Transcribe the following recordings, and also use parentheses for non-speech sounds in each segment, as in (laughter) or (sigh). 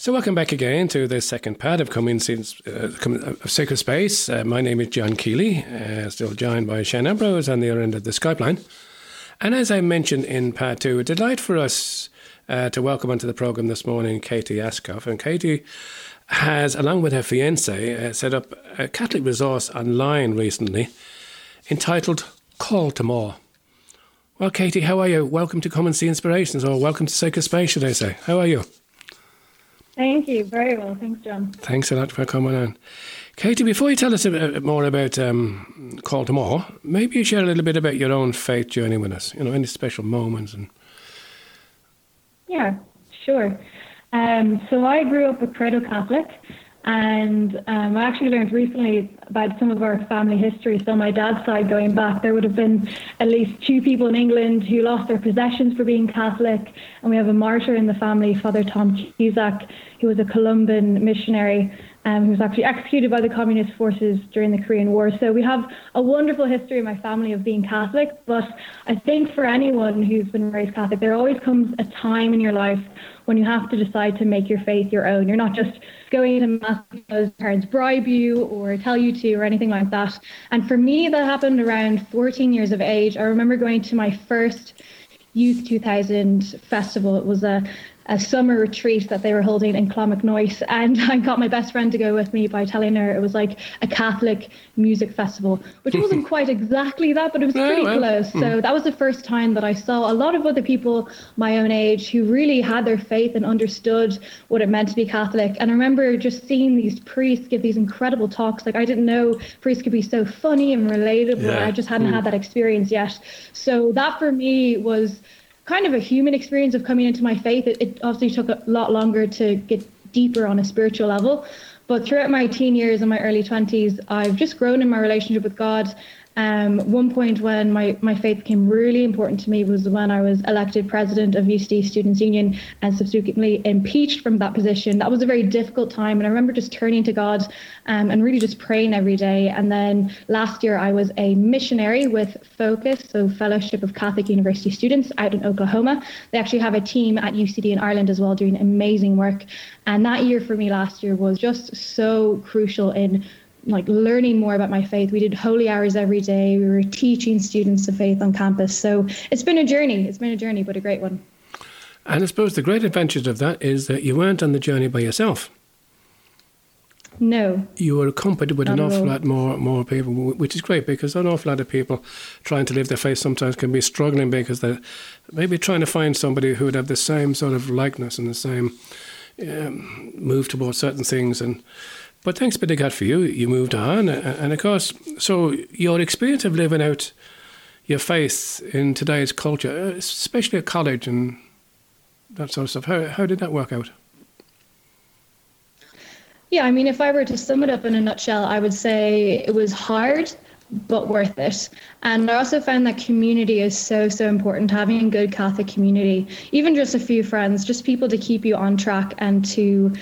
So, welcome back again to the second part of Coming uh, of Sacred Space. Uh, my name is John Keeley, uh, still joined by Shane Ambrose on the other end of the Skype line. And as I mentioned in part two, a delight for us uh, to welcome onto the programme this morning Katie Ascough. And Katie has, along with her fiance, uh, set up a Catholic resource online recently entitled Call to More. Well, Katie, how are you? Welcome to Come and See Inspirations, or welcome to Sacred Space, should I say? How are you? Thank you. Very well. Thanks, John. Thanks a lot for coming on. Katie, before you tell us a bit more about um, Call to More, maybe you share a little bit about your own faith journey with us. You know, any special moments and. Yeah, sure. Um, so I grew up a cradle Catholic, and um, I actually learned recently about some of our family history. So, my dad's side going back, there would have been at least two people in England who lost their possessions for being Catholic. And we have a martyr in the family, Father Tom Cusack, who was a Columban missionary um, who was actually executed by the communist forces during the Korean War. So we have a wonderful history in my family of being Catholic. But I think for anyone who's been raised Catholic, there always comes a time in your life when you have to decide to make your faith your own. You're not just going to mass because parents bribe you or tell you to or anything like that. And for me, that happened around 14 years of age. I remember going to my first Youth 2000 festival. It was a a summer retreat that they were holding in Clonmacnoise. And (laughs) I got my best friend to go with me by telling her it was like a Catholic music festival, which (laughs) wasn't quite exactly that, but it was pretty well. close. So hmm. that was the first time that I saw a lot of other people my own age who really had their faith and understood what it meant to be Catholic. And I remember just seeing these priests give these incredible talks. Like I didn't know priests could be so funny and relatable. Yeah. I just hadn't mm. had that experience yet. So that for me was kind of a human experience of coming into my faith. It, it obviously took a lot longer to get deeper on a spiritual level. But throughout my teen years and my early 20s, I've just grown in my relationship with God um, one point when my, my faith became really important to me was when I was elected president of UCD Students Union and subsequently impeached from that position. That was a very difficult time, and I remember just turning to God um, and really just praying every day. And then last year, I was a missionary with Focus, so Fellowship of Catholic University Students out in Oklahoma. They actually have a team at UCD in Ireland as well doing amazing work. And that year for me last year was just so crucial in like learning more about my faith. We did holy hours every day. We were teaching students the faith on campus. So it's been a journey. It's been a journey, but a great one. And I suppose the great advantage of that is that you weren't on the journey by yourself. No. You were accompanied with an awful lot more more people, which is great because an awful lot of people trying to live their faith sometimes can be struggling because they're maybe trying to find somebody who would have the same sort of likeness and the same um, move towards certain things and but thanks be to God for you, you moved on. And of course, so your experience of living out your faith in today's culture, uh, especially at college and that sort of stuff, how, how did that work out? Yeah, I mean, if I were to sum it up in a nutshell, I would say it was hard, but worth it. And I also found that community is so, so important, having a good Catholic community, even just a few friends, just people to keep you on track and to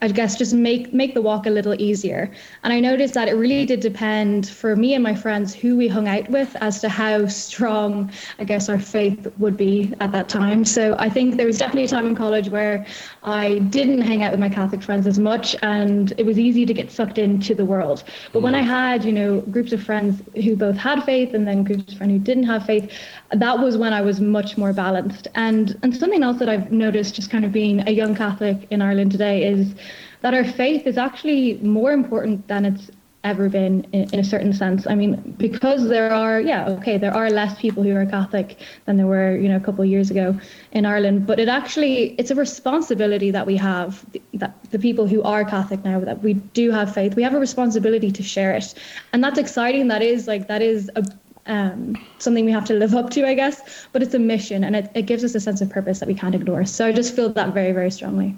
I guess just make make the walk a little easier. And I noticed that it really did depend for me and my friends who we hung out with as to how strong I guess our faith would be at that time. So I think there was definitely a time in college where I didn't hang out with my Catholic friends as much and it was easy to get sucked into the world. But when mm-hmm. I had, you know, groups of friends who both had faith and then groups of friends who didn't have faith, that was when I was much more balanced. And and something else that I've noticed just kind of being a young Catholic in Ireland today is that our faith is actually more important than it's ever been in, in, a certain sense. I mean, because there are, yeah, okay, there are less people who are Catholic than there were, you know, a couple of years ago in Ireland. But it actually, it's a responsibility that we have, that the people who are Catholic now, that we do have faith, we have a responsibility to share it, and that's exciting. That is like that is a um, something we have to live up to, I guess. But it's a mission, and it, it gives us a sense of purpose that we can't ignore. So I just feel that very, very strongly.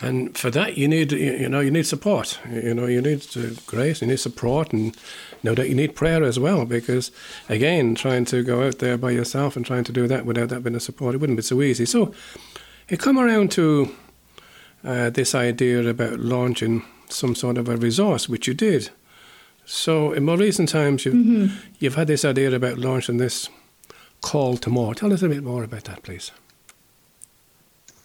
And for that, you need you know you need support. You know you need grace, you need support, and no doubt you need prayer as well. Because again, trying to go out there by yourself and trying to do that without that being a support, it wouldn't be so easy. So, it come around to uh, this idea about launching some sort of a resource, which you did. So, in more recent times, you've mm-hmm. you've had this idea about launching this call to more. Tell us a bit more about that, please.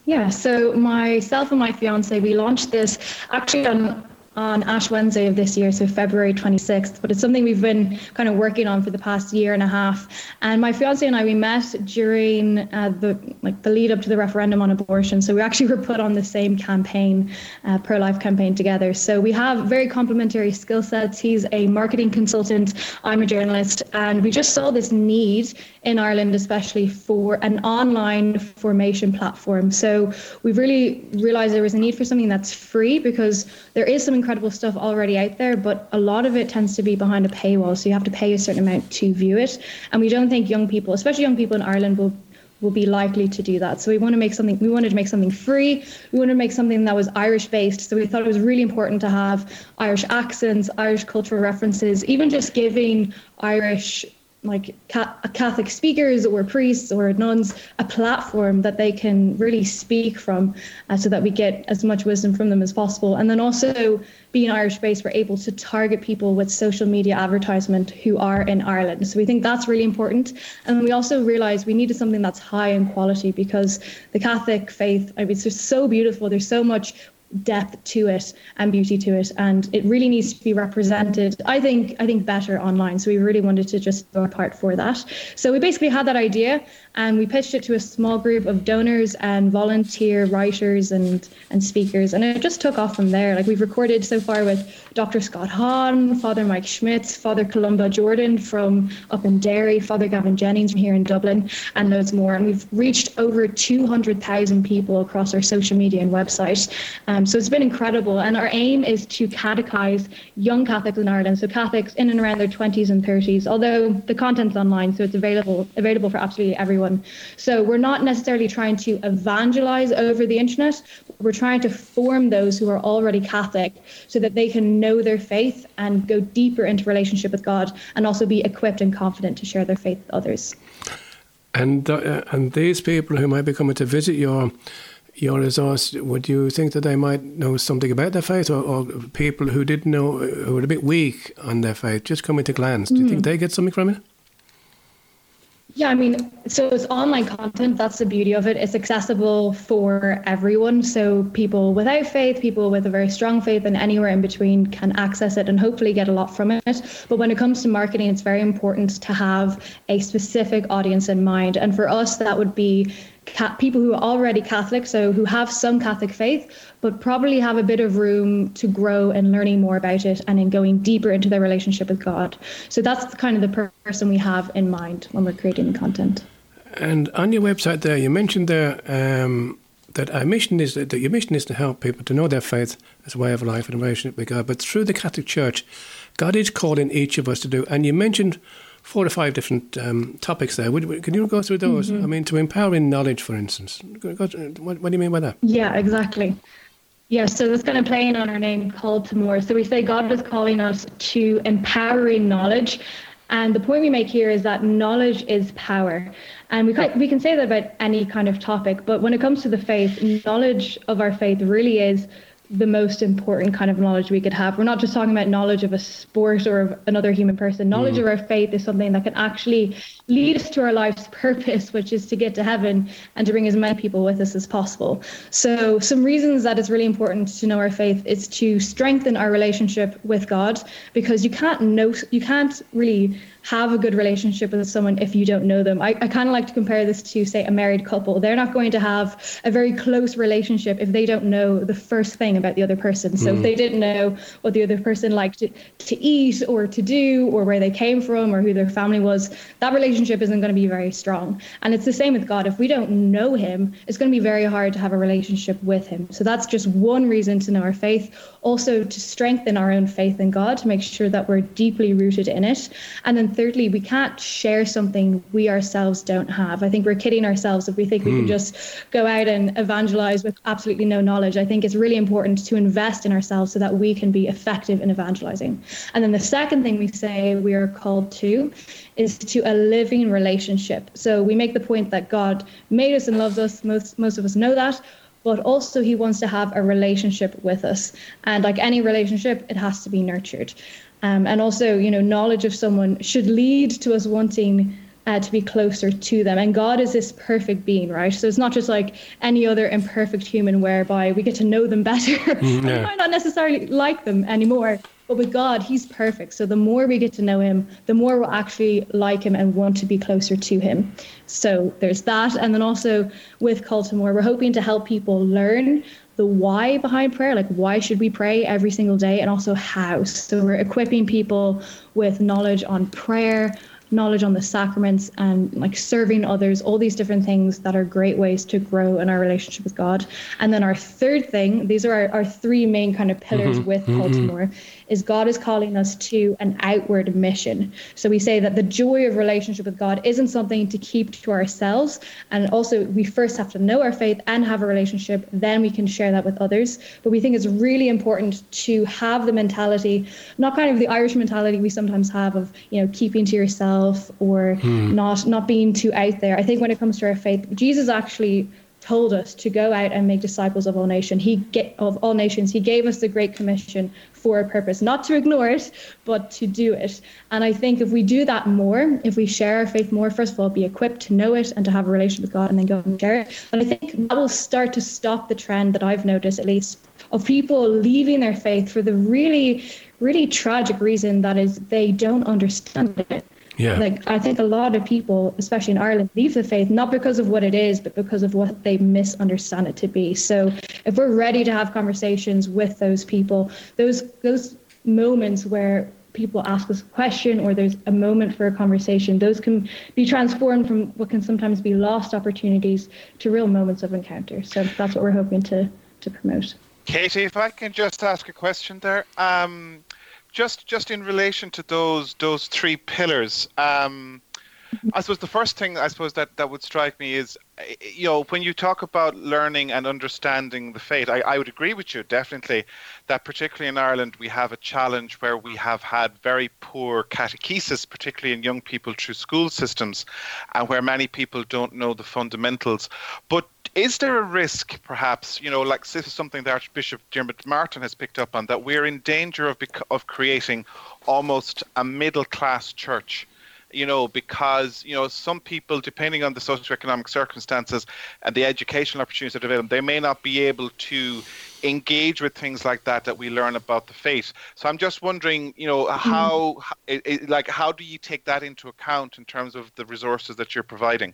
Yeah, so myself and my fiance, we launched this actually on on Ash Wednesday of this year, so February 26th. But it's something we've been kind of working on for the past year and a half. And my fiance and I, we met during uh, the like the lead up to the referendum on abortion. So we actually (laughs) were put on the same campaign, uh, pro life campaign together. So we have very complementary skill sets. He's a marketing consultant. I'm a journalist, and we just saw this need in Ireland, especially for an online formation platform. So we've really realized there was a need for something that's free because there is some incredible stuff already out there, but a lot of it tends to be behind a paywall. So you have to pay a certain amount to view it. And we don't think young people, especially young people in Ireland, will will be likely to do that. So we want to make something we wanted to make something free. We wanted to make something that was Irish based. So we thought it was really important to have Irish accents, Irish cultural references, even just giving Irish like Catholic speakers or priests or nuns a platform that they can really speak from uh, so that we get as much wisdom from them as possible. And then also being Irish based, we're able to target people with social media advertisement who are in Ireland. So we think that's really important. And we also realize we needed something that's high in quality because the Catholic faith, I mean, it's just so beautiful. There's so much depth to it and beauty to it and it really needs to be represented i think i think better online. So we really wanted to just go apart for that. So we basically had that idea and we pitched it to a small group of donors and volunteer writers and and speakers and it just took off from there. Like we've recorded so far with dr scott hahn father mike schmitz father columba jordan from up in derry father gavin jennings from here in dublin and loads more. And we've reached over 200000 people across our social media and website um, so it's been incredible and our aim is to catechize young catholics in ireland so catholics in and around their 20s and 30s although the content's online so it's available available for absolutely everyone everyone. So we're not necessarily trying to evangelize over the internet. We're trying to form those who are already Catholic so that they can know their faith and go deeper into relationship with God and also be equipped and confident to share their faith with others. And uh, and these people who might be coming to visit your your resource, would you think that they might know something about their faith, or, or people who didn't know, who were a bit weak on their faith, just coming to glance? Do you mm. think they get something from it? Yeah, I mean, so it's online content. That's the beauty of it. It's accessible for everyone. So people without faith, people with a very strong faith, and anywhere in between can access it and hopefully get a lot from it. But when it comes to marketing, it's very important to have a specific audience in mind. And for us, that would be people who are already Catholic, so who have some Catholic faith, but probably have a bit of room to grow and learning more about it and in going deeper into their relationship with God. So that's kind of the person we have in mind when we're creating the content. And on your website there, you mentioned there um, that our mission is that your mission is to help people to know their faith as a way of life and a relationship with God. But through the Catholic Church, God is calling each of us to do. And you mentioned four or five different um, topics there. Would, can you go through those? Mm-hmm. I mean, to empowering knowledge, for instance. What, what do you mean by that? Yeah, exactly. Yeah, so that's kind of playing on our name, called to more. So we say God is calling us to empowering knowledge. And the point we make here is that knowledge is power. And we can, we can say that about any kind of topic, but when it comes to the faith, knowledge of our faith really is the most important kind of knowledge we could have. We're not just talking about knowledge of a sport or of another human person. Knowledge mm. of our faith is something that can actually lead us to our life's (laughs) purpose, which is to get to heaven and to bring as many people with us as possible. So, some reasons that it's really important to know our faith is to strengthen our relationship with God, because you can't know, you can't really have a good relationship with someone if you don't know them. I, I kind of like to compare this to, say, a married couple. They're not going to have a very close relationship if they don't know the first thing about the other person. So mm. if they didn't know what the other person liked to, to eat or to do or where they came from or who their family was, that relationship isn't going to be very strong. And it's the same with God. If we don't know Him, it's going to be very hard to have a relationship with Him. So that's just one reason to know our faith. Also, to strengthen our own faith in God, to make sure that we're deeply rooted in it. And then thirdly, we can't share something we ourselves don't have. I think we're kidding ourselves if we think mm. we can hmm. just go out and evangelize with absolutely no knowledge. I think it's really important to invest in ourselves so that we can be effective in evangelizing. And then the second thing we say we are called to is to a living relationship. So we make the point that God made us and loves us. Most most of us know that but also he wants to have a relationship with us. And like any relationship, it has to be nurtured. Um, and also, you know, knowledge of someone should lead to us wanting uh, to be closer to them. And God is this perfect being, right? So it's not just like any other imperfect human whereby we get to know them better. (laughs) Mm, yeah. we might not necessarily like them anymore. But with God, He's perfect. So the more we get to know Him, the more we'll actually like Him and want to be closer to Him. So there's that. And then also with Call to More, we're hoping to help people learn the why behind prayer, like why should we pray every single day, and also how. So we're equipping people with knowledge on prayer, knowledge on the sacraments and like serving others, all these different things that are great ways to grow in our relationship with God. And then our third thing, these are our, our three main kind of pillars mm-hmm. with mm-hmm. Is God is calling us to an outward mission. So we say that the joy of relationship with God isn't something to keep to ourselves. And also, we first have to know our faith and have a relationship, then we can share that with others. But we think it's really important to have the mentality, not kind of the Irish mentality we sometimes have of, you know, keeping to yourself or hmm. not not being too out there. I think when it comes to our faith, Jesus actually told us to go out and make disciples of all nations. He get, of all nations. He gave us the great commission for a purpose, not to ignore it, but to do it. And I think if we do that more, if we share our faith more, first of all, be equipped to know it and to have a relationship with God, and then go and share it. And I think that will start to stop the trend that I've noticed, at least, of people leaving their faith for the really, really tragic reason that is they don't understand it. Yeah. Like I think a lot of people, especially in Ireland, leave the faith not because of what it is, but because of what they misunderstand it to be. So if we're ready to have conversations with those people, those those moments where people ask us a question or there's a moment for a conversation, those can be transformed from what can sometimes be lost opportunities to real moments of encounter. So that's what we're hoping to to promote. Katie, if I can just ask a question there. Um, just just in relation to those those three pillars. Um, I suppose the first thing I suppose that, that would strike me is, you know, when you talk about learning and understanding the faith, I, I would agree with you definitely that particularly in Ireland we have a challenge where we have had very poor catechesis, particularly in young people through school systems, and where many people don't know the fundamentals. But is there a risk, perhaps, you know, like this is something that Archbishop Diarmuid Martin has picked up on, that we're in danger of of creating almost a middle class church? You know, because you know some people, depending on the socioeconomic circumstances and the educational opportunities that are available, they may not be able to engage with things like that that we learn about the faith. So I'm just wondering, you know, hmm. how, mm. like, how do you take that into account in terms of the resources that you're providing?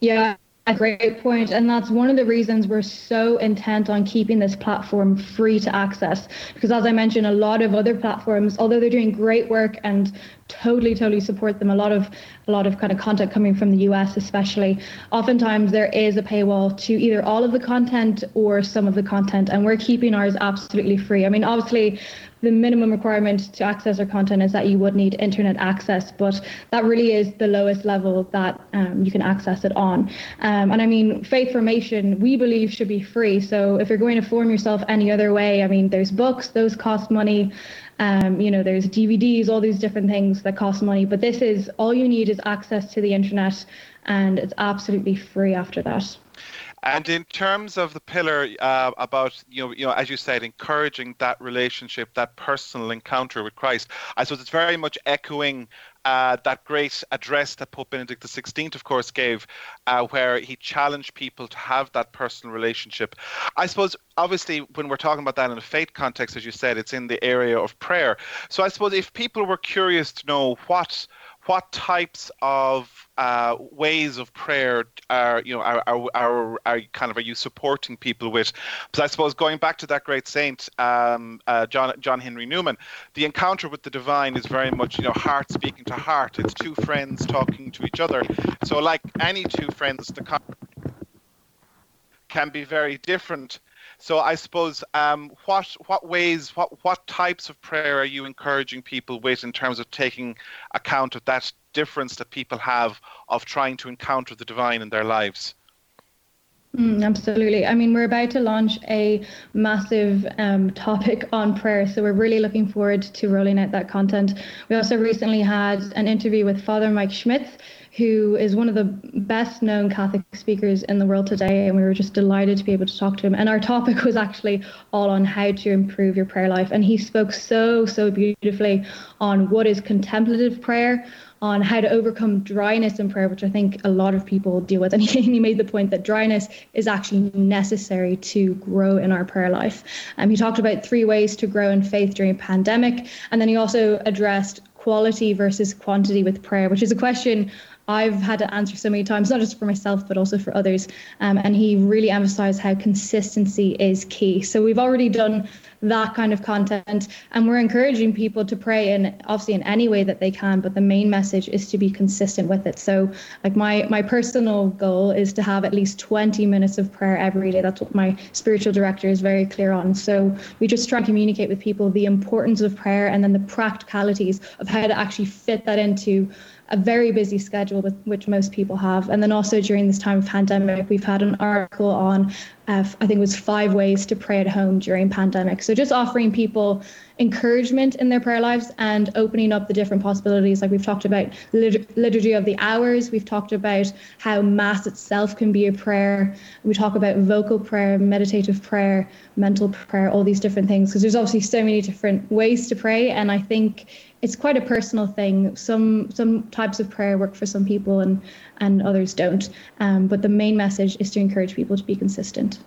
Yeah, a great point, and that's one of the reasons we're so intent on keeping this platform free to access. Because as I mentioned, a lot of other platforms, although they're doing great work and totally, totally support them, a lot of a lot of kind of content coming from the US, especially, oftentimes there is a paywall to either all of the content or some of the content, and we're keeping ours absolutely free. I mean, obviously, the minimum requirement to access our content is that you would need internet access, but that really is the lowest level that um, you can access it on. Um, and I mean, faith formation, we believe should be free. So if you're going to form yourself any other way, I mean, there's books, those cost money. Um, you know, there's DVDs, all these different things that cost money. But this is all you need is access to the internet, and it's absolutely free after that. And in terms of the pillar uh, about you know, you know, as you said, encouraging that relationship, that personal encounter with Christ, I suppose it's very much echoing uh, that great address that Pope Benedict XVI, of course, gave, uh, where he challenged people to have that personal relationship. I suppose, obviously, when we're talking about that in a faith context, as you said, it's in the area of prayer. So I suppose if people were curious to know what what types of uh, ways of prayer are you know are, are, are, are, kind of are you supporting people with? Because I suppose going back to that great saint um, uh, John John Henry Newman, the encounter with the divine is very much you know heart speaking to heart. It's two friends talking to each other. So like any two friends, the can be very different. So I suppose um, what what ways, what what types of prayer are you encouraging people with in terms of taking account of that difference that people have of trying to encounter the divine in their lives? Mm, absolutely. I mean, we're about to launch a massive um, topic on prayer, so we're really looking forward to rolling out that content. We also recently had an interview with Father Mike Schmitz, who is one of the best known Catholic speakers in the world today. And we were just delighted to be able to talk to him. And our topic was actually all on how to improve your prayer life. And he spoke so, so beautifully on what is contemplative prayer, on how to overcome dryness in prayer, which I think a lot of people deal with. (laughs) And he, he made the point that dryness is actually necessary to grow in our prayer life. Um, he talked about three ways to grow in faith during pandemic, and then he also addressed quality versus quantity with prayer, which is a question I've had to answer so many times, not just for myself, but also for others. Um, and he really emphasized how consistency is key. So we've already done that kind of content, and we're encouraging people to pray in obviously in any way that they can. But the main message is to be consistent with it. So, like my my personal goal is to have at least 20 minutes of prayer every day. That's what my spiritual director is very clear on. So we just try and communicate with people the importance of prayer and then the practicalities of how to actually fit that into a very busy schedule with which most people have. And then also during this time of pandemic, we've had an article on, uh, I think it was five ways to pray at home during pandemic. So just offering people encouragement in their prayer lives and opening up the different possibilities. Like we've talked about liturgy of the hours, we've talked about how mass itself can be a prayer. We talk about vocal prayer, meditative prayer, mental prayer, all these different things. Because there's obviously so many different ways to pray, and I think it's quite a personal thing. Some some types of prayer work for some people and and others don't. Um, but the main message is to encourage people to be consistent.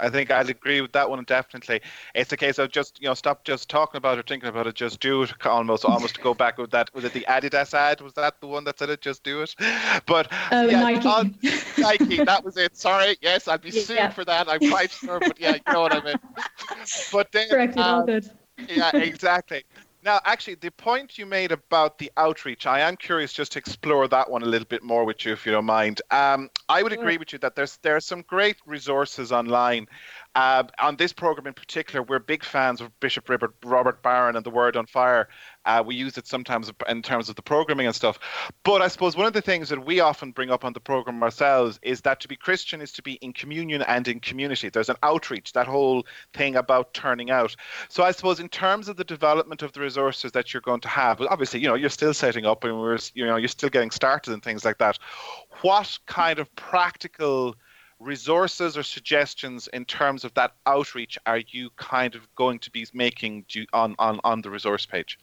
I think I'd agree with that one definitely. It's a case of just you know stop just talking about it, thinking about it, just do it. Almost, almost to go back with that. Was it the Adidas ad? Was that the one that said it? Just do it. (laughs) But uh, yeah, Nike. On, Nike, that was it. Sorry, yes, I'd be sued yeah. for that. I'm quite sure, but yeah, you know what I mean. (laughs) But then, correct, um, all good. yeah, exactly. Now, actually, the point you made about the outreach, I am curious just to explore that one a little bit more with you, if you don't mind. Um, I would agree with you that there's there are some great resources online. Uh, on this program in particular, we're big fans of Bishop Robert, Robert Barron and the Word on Fire. Uh, we use it sometimes in terms of the programming and stuff. But I suppose one of the things that we often bring up on the program ourselves is that to be Christian is to be in communion and in community. There's an outreach, that whole thing about turning out. So I suppose in terms of the development of the resources that you're going to have, obviously, you know, you're still setting up and we're, you know, you're still getting started and things like that. What kind of practical resources or suggestions in terms of that outreach are you kind of going to be making on, on, on the resource page?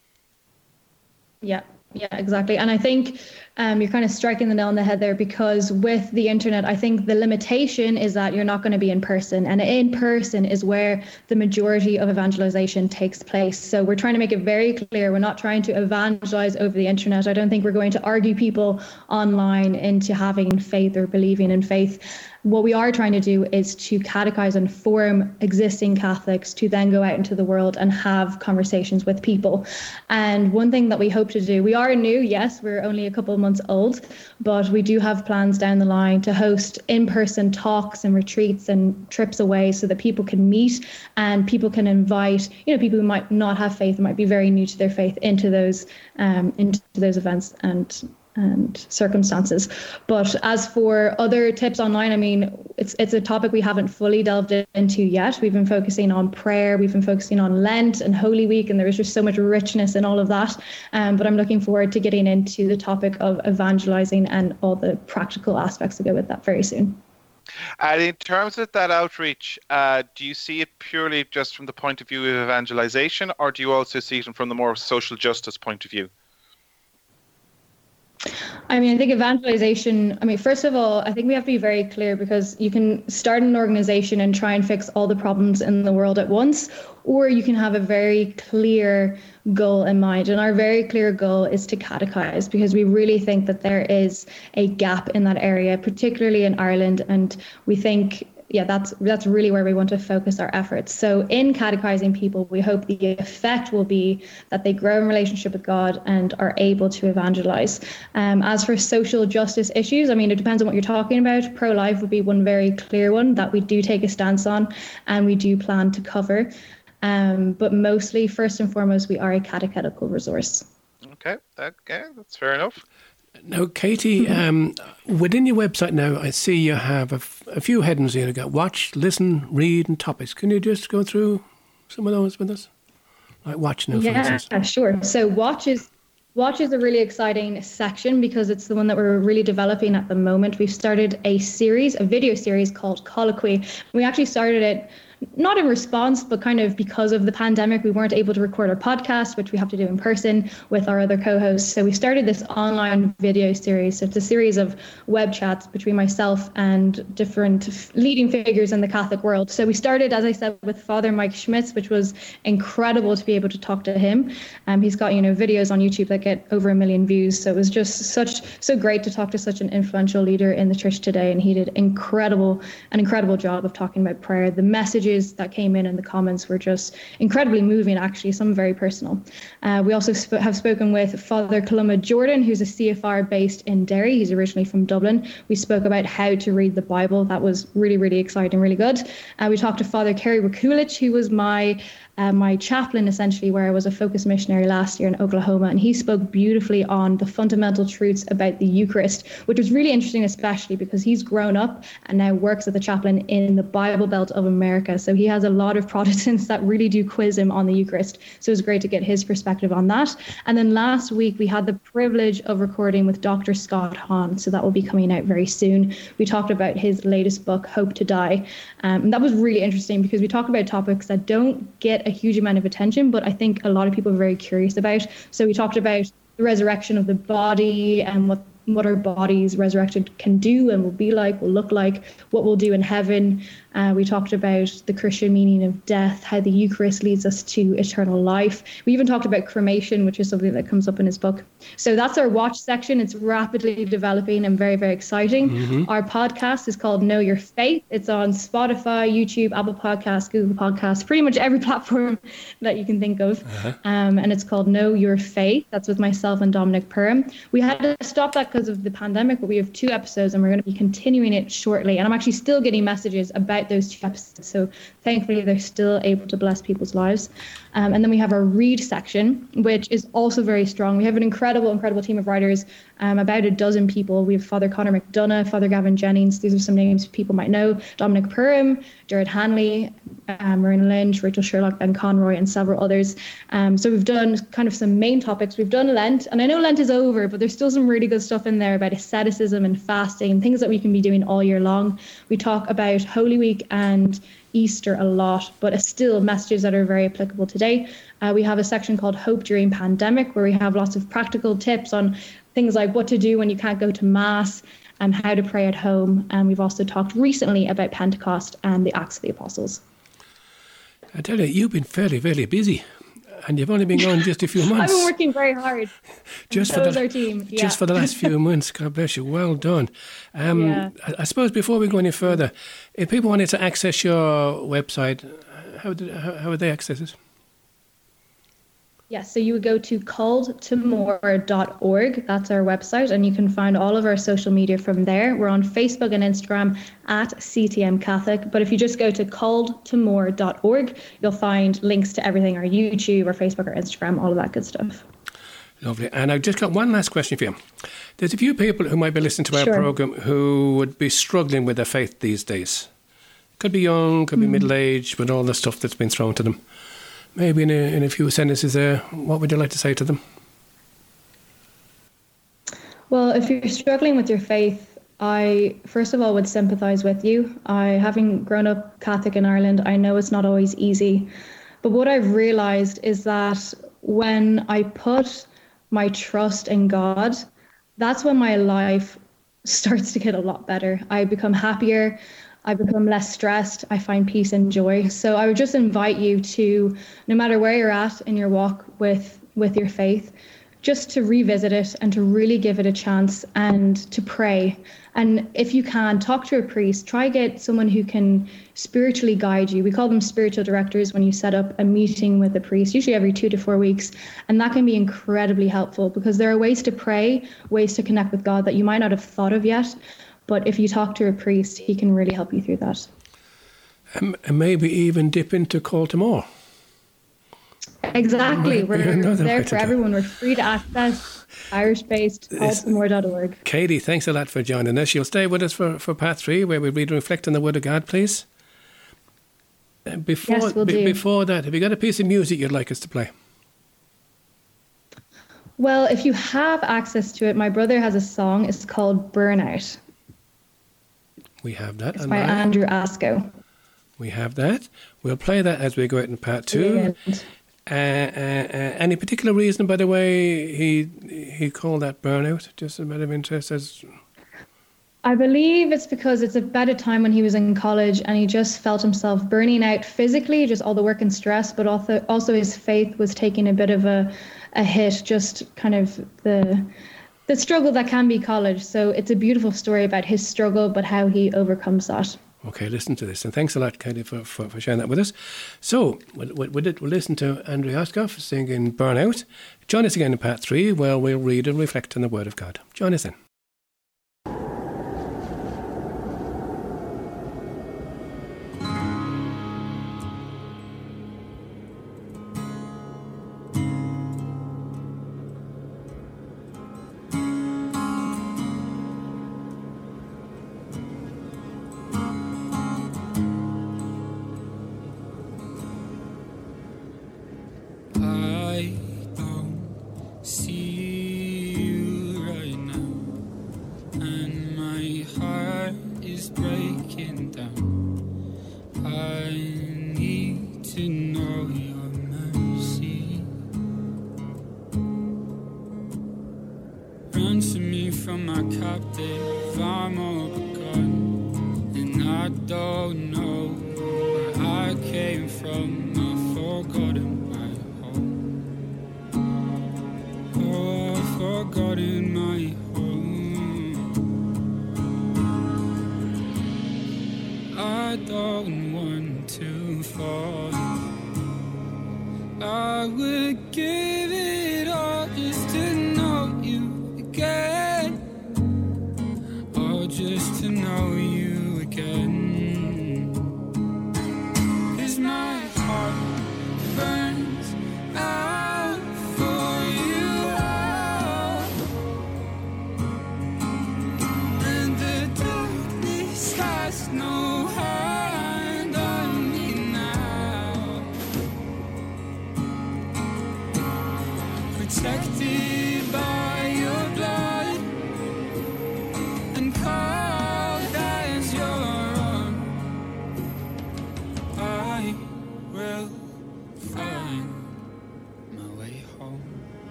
Yeah, yeah, exactly. And I think um, you're kind of striking the nail on the head there because with the internet, I think the limitation is that you're not going to be in person. And in person is where the majority of evangelization takes place. So we're trying to make it very clear we're not trying to evangelize over the internet. I don't think we're going to argue people online into having faith or believing in faith what we are trying to do is to catechize and form existing Catholics to then go out into the world and have conversations with people. And one thing that we hope to do, we are new, yes, we're only a couple of months old, but we do have plans down the line to host in person talks and retreats and trips away so that people can meet and people can invite, you know, people who might not have faith, might be very new to their faith into those um, into those events and and circumstances. But as for other tips online, I mean, it's it's a topic we haven't fully delved into yet. We've been focusing on prayer, we've been focusing on Lent and Holy Week, and there is just so much richness in all of that. Um, but I'm looking forward to getting into the topic of evangelizing and all the practical aspects that go with that very soon. And in terms of that outreach, uh, do you see it purely just from the point of view of evangelization, or do you also see it from the more social justice point of view? I mean, I think evangelization, I mean, first of all, I think we have to be very clear because you can start an organization and try and fix all the problems in the world at once, or you can have a very clear goal in mind. And our very clear goal is to catechize because we really think that there is a gap in that area, particularly in Ireland. And we think yeah, that's that's really where we want to focus our efforts. So in catechizing people, we hope the effect will be that they grow in relationship with God and are able to evangelize. Um, as for social justice issues, I mean, it depends on what you're talking about. Pro-life would be one very clear one that we do take a stance on, and we do plan to cover. Um, but mostly, first and foremost, we are a catechetical resource. Okay, okay, that's fair enough. Now, Katie, mm-hmm. um, within your website now, I see you have a, f- a few headings here. You got watch, listen, read, and topics. Can you just go through some of those with us? Like watch now, yeah, sure. So watch is Watch is a really exciting section because it's the one that we're really developing at the moment. We've started a series, a video series called Colloquy. We actually started it not in response, but kind of because of the pandemic, we weren't able to record our podcast, which we have to do in person with our other co hosts. So we started this online video series. So it's a series of web chats between myself and different leading figures in the Catholic world. So we started, as I said, with Father Mike Schmitz, which was incredible to be able to talk to him. Um, he's got, you know, videos on YouTube that get over a million views. So it was just such, so great to talk to such an influential leader in the church today. And he did incredible, an incredible job of talking about prayer. The messages that came in in the comments were just incredibly moving, actually, some very personal. Uh, we also sp- have spoken with Father Columba Jordan, who's a CFR based in Derry. He's originally from Dublin. We spoke about how to read the Bible. That was really, really exciting, really good. Uh, we talked to Father Kerry Wakulich, who was my uh, my chaplain essentially, where I was a focus missionary last year in Oklahoma, and he spoke beautifully on the fundamental truths about the Eucharist, which was really interesting, especially because he's grown up and now works as a chaplain in the Bible Belt of America. So he has a lot of (laughs) Protestants that really do quiz him on the Eucharist. So it was great to get his perspective on that. And then last week we had the privilege of recording with Dr. Scott Hahn, so that will be coming out very soon. We talked about his latest book, Hope to Die, um, and that was really interesting because we talk about topics that don't get a huge amount of attention, but I think a lot of people are very curious about. So we talked about the resurrection of the body and what what our bodies resurrected can do and will be like, will look like, what we'll do in heaven, uh, we talked about the Christian meaning of death, how the Eucharist leads us to eternal life. We even talked about cremation, which is something that comes up in his book. So that's our watch section. It's rapidly developing and very, very exciting. Mm-hmm. Our podcast is called Know Your Faith. It's on Spotify, YouTube, Apple Podcasts, Google Podcasts, pretty much every (laughs) platform that you can think of. Uh-huh. Um, and it's called Know Your Faith. That's with myself and Dominic Perham. We had to stop that because of the pandemic, but we have two episodes and we're going to be continuing it shortly. And I'm actually still getting messages about those two episodes. So thankfully, they're still able to bless people's lives. Um, and then we have our read section, which is also very strong. We have an incredible, incredible team of writers, um, about a dozen people. We have Father Conor McDonough, Father Gavin Jennings. These are some names people might know. Dominic Perham, Jared Hanley, um, Marina Lynch, Rachel Sherlock, Ben Conroy, and several others. Um, so we've done kind of some main topics. We've done Lent, and I know Lent is over, but there's still some really good stuff in there about asceticism and fasting and things that we can be doing all year long. We talk about Holy Week and Easter a lot, but still messages that are very applicable today. Uh, we have a section called Hope During Pandemic, where we have lots of practical tips on things like what to do when you can't go to Mass and how to pray at home. And we've also talked recently about Pentecost and the Acts of the Apostles. I tell you, you've been fairly, very busy and you've only been gone just a few months. (laughs) I've been working very hard. Just for the. Yeah. Just for the last few (laughs) months. God bless you. Well done. Um, yeah. I, I, suppose before we go any further, if people wanted to access your website, how, did, how, how would they access it? Yes, so you would go to calledtomore.org. That's our website, and you can find all of our social media from there. We're on Facebook and Instagram at CTM Catholic. But if you just go to calledtomore.org, you'll find links to everything our YouTube, our Facebook, our Instagram, all of that good stuff. Lovely. And I've just got one last question for you. There's a few people who might be listening to our sure. program who would be struggling with their faith these days. Could be young, could be mm. middle aged, with all the stuff that's been thrown to them maybe in a, in a few sentences there, what would you like to say to them? Well, if you're struggling with your faith, I first of all would sympathize with you. I, having grown up Catholic in Ireland, I know it's not always easy. But what I've realized is that when I put my trust in God, that's when my life (laughs) starts to get a lot better. I become happier. I become less stressed. I find peace and joy. So I would just invite you to, no matter where you're at in your walk with with your faith, just to revisit it and to really give it a chance and to pray. And if you can, talk to a priest. Try get someone who can spiritually guide you. We call them spiritual directors when you set up a meeting with a priest, usually every two to four weeks. And that can be incredibly helpful because there are ways to pray, ways to connect with God that you might not have thought of yet. But if you talk to a priest, he can really help you through that. and maybe even dip into Call to More. Exactly. We're there for everyone. We're free to access Irish based calltomore.org. Katie, thanks a lot for joining us. You'll stay with us for, for part three, where we read and reflect on the Word of God, please. Before, yes, we'll b- before that, have you got a piece of music you'd like us to play? Well, if you have access to it, my brother has a song. It's called Burnout. We have that. It's by Andrew Ascough. We have that. We'll play that as we go out in part two. Uh, uh, uh, any particular reason, by the way, he he called that burnout? Just a bit of interest as. I believe it's because it's about a time when he was in college and he just felt himself burning out physically, just all the work and stress, but also also his faith was taking a bit of a, a hit, just kind of the the struggle that can be college. So it's a beautiful story about his struggle, but how he overcomes that. Okay, listen to this. And thanks a lot, Katie, for, for, for sharing that with us. So, we'll, we'll, we'll listen to Andrew Ascough singing Burnout. Join us again in part three, where we'll read and reflect on the Word of God. Join us then. Shadows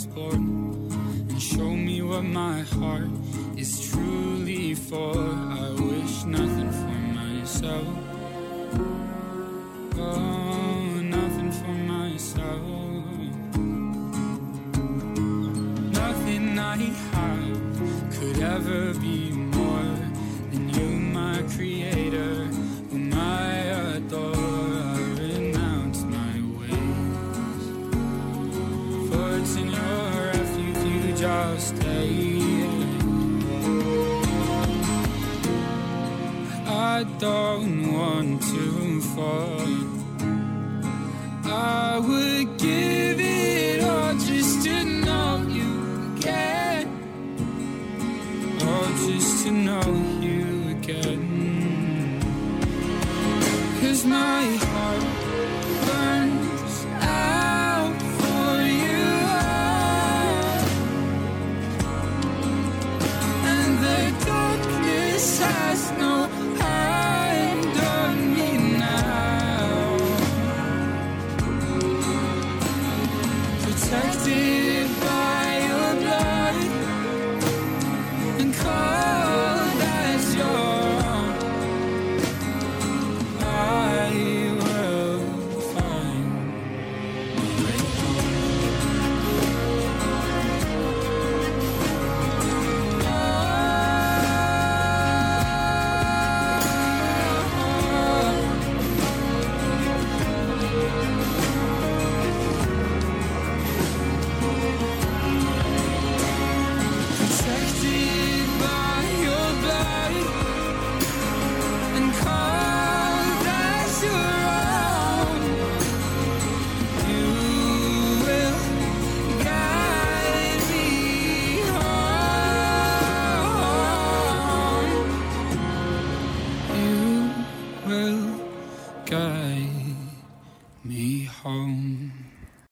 I